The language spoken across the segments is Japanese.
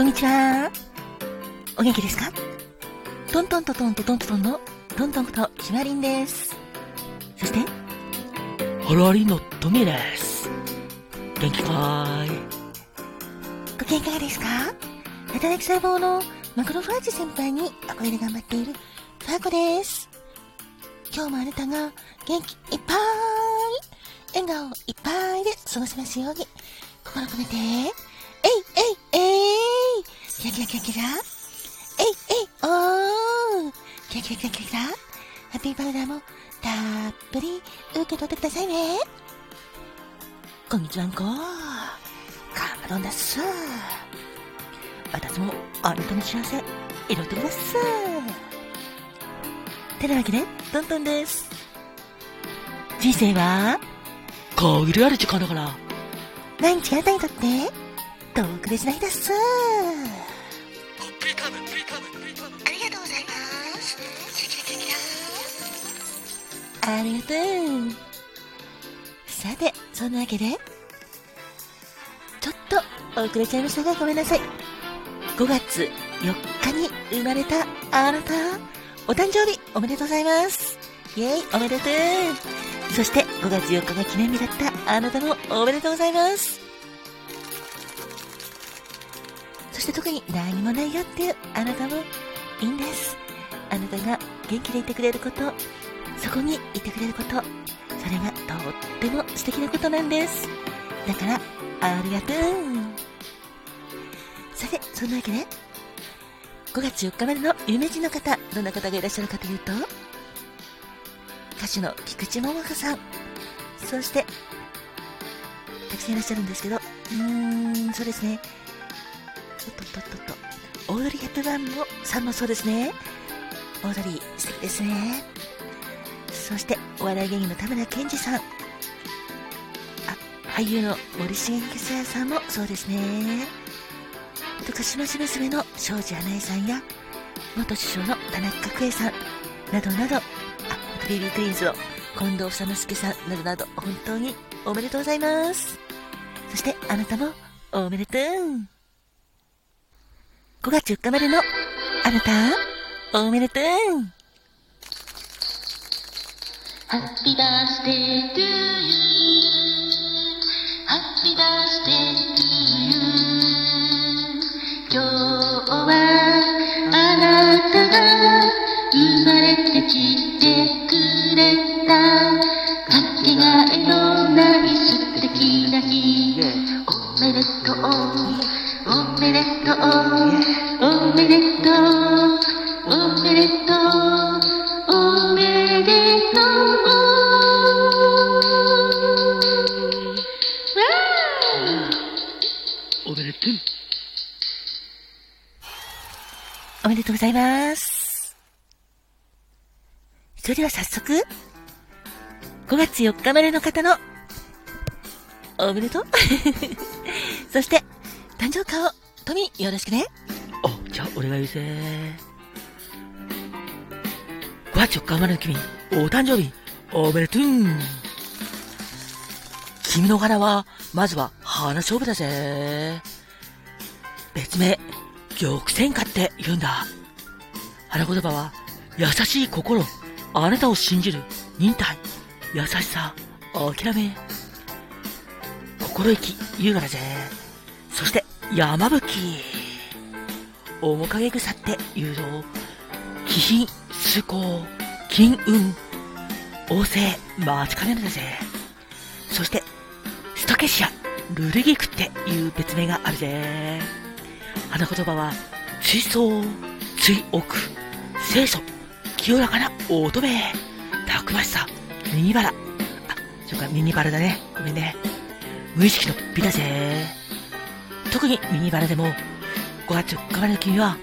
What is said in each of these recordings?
こんにちは。お元気ですか？トントントントントントントンのトントンことひまりんです。そして、ハロアリのトミーです。元気かーい？ご機嫌いかがですか？働き細胞のマクロファージ先輩に憧れ頑張っているファーコです。今日もあなたが元気いっぱい、笑顔いっぱいで過ごせますように、心込めて、えいえいキラキラキラキラえいえいおーキラキラキラキラキラハッピーパウダーもたっぷり受け取ってくださいね。こんにちはんこ。カマドンだっす。私もあなたの幸せ、彩ってくだす。てなわけで、トントンです。人生は、限りある時間だから。毎日あなたにとって、特別な日だっす。ありがとう。さて、そんなわけで、ちょっと遅れちゃいましたがごめんなさい。5月4日に生まれたあなた、お誕生日おめでとうございます。イェイ、おめでとう。そして5月4日が記念日だったあなたもおめでとうございます。そして特に何もないよっていうあなたもいいんです。あなたが元気でいてくれること、そこにいてくれること、それがとっても素敵なことなんです。だから、ありがとう。さて、そんなわけで、5月4日までの有名人の方、どんな方がいらっしゃるかというと、歌手の菊池桃子さん、そして、たくさんいらっしゃるんですけど、うーん、そうですね、おっとっとっとっと、オードリー・ヘップバンもさんもそうですね。オードリー、素敵ですね。そして、お笑い芸人の田村健二さん。あ、俳優の森重久さんもそうですね。と、鹿島市娘の庄司花江さんや、元首相の田中角栄さん、などなど、あ、ビビークイーンズの近藤房之助さんなどなど、本当におめでとうございます。そして、あなたもおめでとう。5月4日までのあなた、おめでとうHappy birthday to you Happy birthday to you 今日はあなたが生まれてきてくれた。かけがえのない素敵な日。おめでとう。おめでとう、おめでとう、ざいます。それでは早速、5月4日生までの方の、おめでとう。そして、誕生花を、トミ、よろしくね。あ、じゃあ、俺が言うぜ。5月4日生まれの君、お誕生日、おめでとう君の花は、まずは、花勝負だぜ。別名、玉泉花って言うんだ。花言葉は、優しい心、あなたを信じる、忍耐、優しさ、諦め、心意気、優雅だぜ。そして、山吹面影草って言うと、気品、崇高、金運、旺盛、待ちかねるだぜ。そして、ストケシア、ルルギクっていう別名があるぜ。花言葉は、追走、追奥、清楚、清らかな乙女、たくましさ、ミニバラ。あ、それかミニバラだね。ごめんね。無意識の美だぜ。特にミニバラでも5月4日までの君は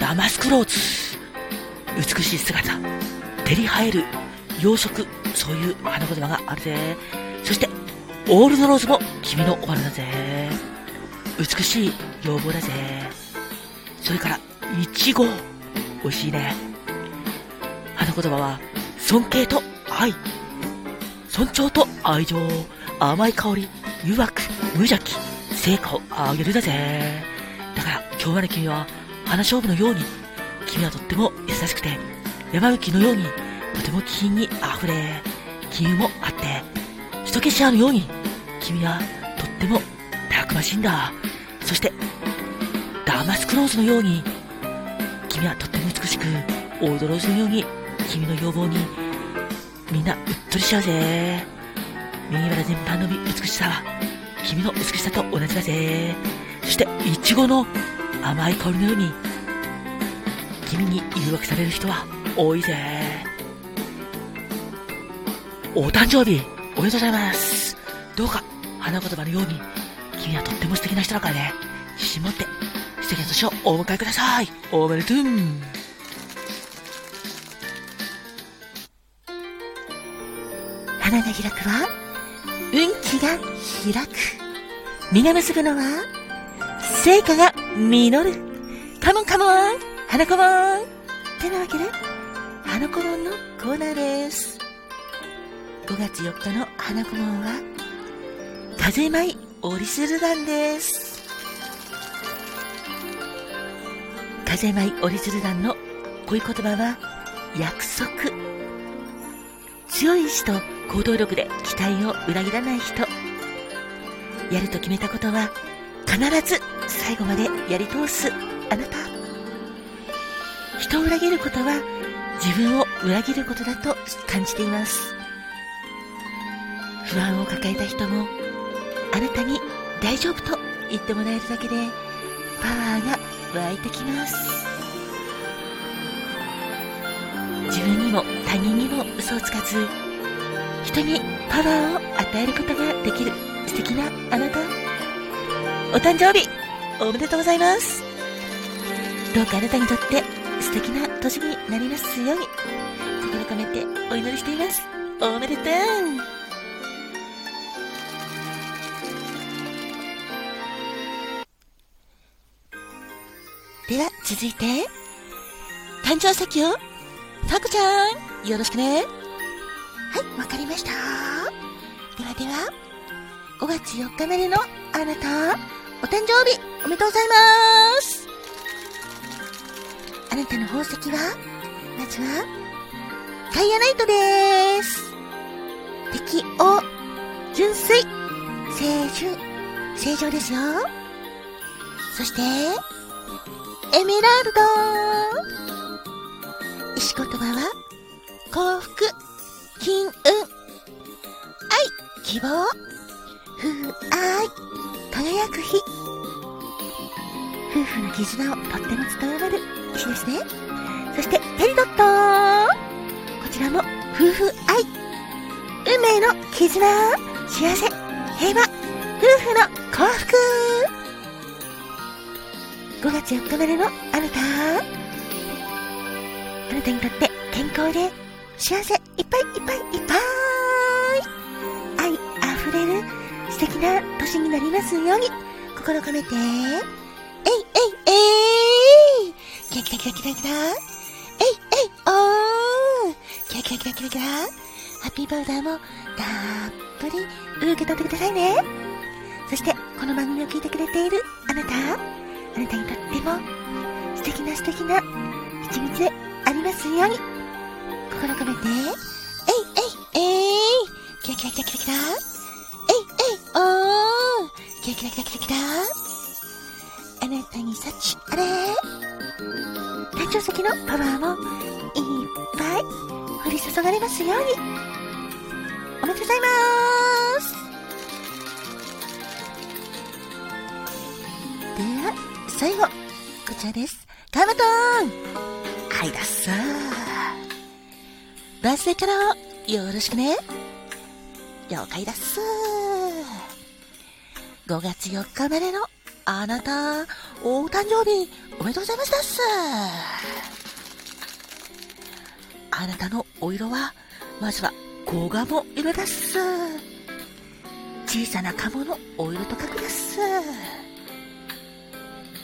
ダマスクローズ美しい姿。照り生える。養殖。そういう花言葉があるぜ。そしてオールドローズも君のお花だぜ。美しい要望だぜ。それからイチゴ。美味しいね花言葉は尊敬と愛尊重と愛情甘い香り誘惑無邪気成果を上げるだぜ。だから、今日まで君は花勝負のように、君はとっても優しくて、山吹のように、とても気品に溢れ、金運もあって、人消し合うように、君はとってもたくましいんだ。そして、ダマスクローズのように、君はとっても美しく、オールドローズのように、君の要望に、みんなうっとりしちゃうぜ。右腹全般の美しさは、君の美しさと同じだぜ。そして、イチゴの甘い香りのように、君に誘惑される人は多いぜ。お誕生日、おめでとうございます。どうか、花言葉のように、君はとっても素敵な人だからね、自信持って、素敵な年をお迎えください。おめでとう。花が開くは、運気が開く。実が結ぶのは、成果が実る。カモンカモン花子もんてなわけで、花子もんのコーナーです。5月4日の花子もんは、風舞オリスルダンです。風舞オリスルダンの恋言葉は、約束。強い意志と行動力で期待を裏切らない人。やると決めたことは、必ず最後までやり通すあなた。人を裏切ることは自分を裏切ることだと感じています。不安を抱えた人もあなたに大丈夫と言ってもらえるだけでパワーが湧いてきます。自分にも他人にも嘘をつかず人にパワーを与えることができる素敵なあなた。お誕生日おめでとうございます。どうかあなたにとって素敵な年になりますように、心込めてお祈りしています。おめでとうでは、続いて、誕生石を、タコちゃん、よろしくね。はい、わかりました。ではでは、5月4日までのあなた、お誕生日、おめでとうございます。あなたの宝石は、まずは、タイヤナイトです。適応、純粋、清純、正常ですよ。そして、エメラルド石言葉は、幸福、金運、愛、希望、風愛、輝く日。夫婦の絆をとっても伝わる石ですね。そして、ペリドットこちらも夫婦愛。運命の絆、幸せ、平和、夫婦の幸福。4日までのあなた。あなたにとって健康で幸せいっぱいいっぱいいっぱい。愛あふれる素敵な年になりますように。心を込めて。えいえいえい。キラキラキラキラキラ。えいえいおー。キラキラキラキラキラ。ハッピーパウダーもたっぷり受け取ってくださいね。そしてこの番組を聞いてくれているあなた。あなたにとっても素敵な素敵な一日でありますように。心込めて。えいえいえい。キラキラキラキラキラ。えいえいおー。キラキラキラキラキラ。あなたに幸あれ。誕生石のパワーもいっぱい降り注がれますように。おめでとうございます。ちらですカマトンはいだっさバースデーからよろしくね了解だっす5月4日までのあなた、お誕生日、おめでとうございますだっす。あなたのお色は、まずは、黄鴨色だっす。小さな鴨のお色と書くだっす。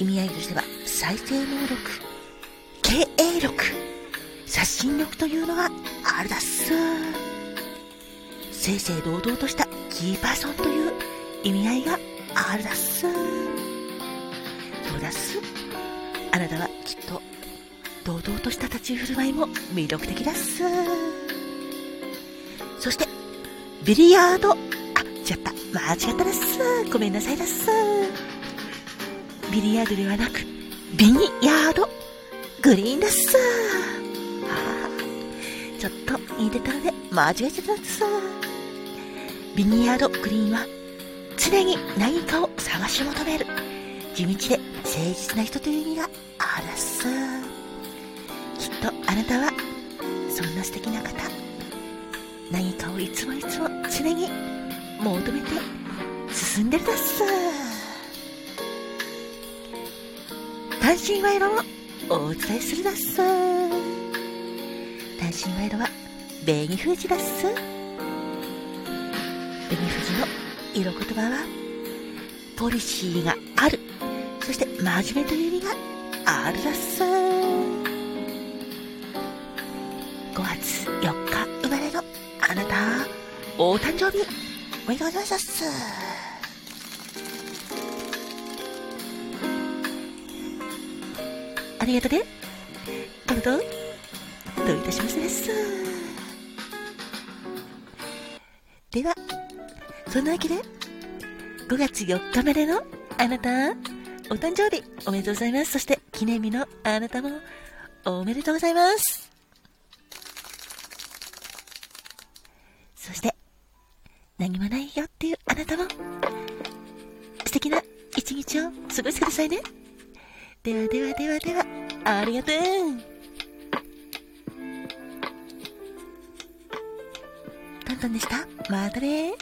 意味合いとしては、再生能力、経営力、刷新力というのがあるだっす。正々堂々としたキーパーソンという意味合いがあるだっす。を出す？あなたはきっと堂々とした立ち振る舞いも魅力的だっす。そしてビリヤード。あ違った。間違っただっす。ごめんなさいだっす。ビリヤードではなくビニヤード。グリーンだっすちょっと言いてたので間違えちゃったっすビニヤードグリーンは常に何かを探し求める。地道で誠実な人という意味があるっす。きっとあなたはそんな素敵な方。何かをいつもいつも常に求めて進んでるだっす。単身賄賂をお伝えするだっす。単身賄賂は紅富士だっす。紅富士の色言葉はポリシーがある。そして真面目という意味があるだっす。5月4日生まれのあなたお誕生日おめでとうございます。りがとね。どうどういたしましてです。ではそんなわけで5月4日までのあなたお誕生日おめでとうございます。そして記念日のあなたもおめでとうございます。そして何もないよっていうあなたも素敵な一日を過ごしてくださいね。ではではではでは。ありがとう。トントンでした。またね。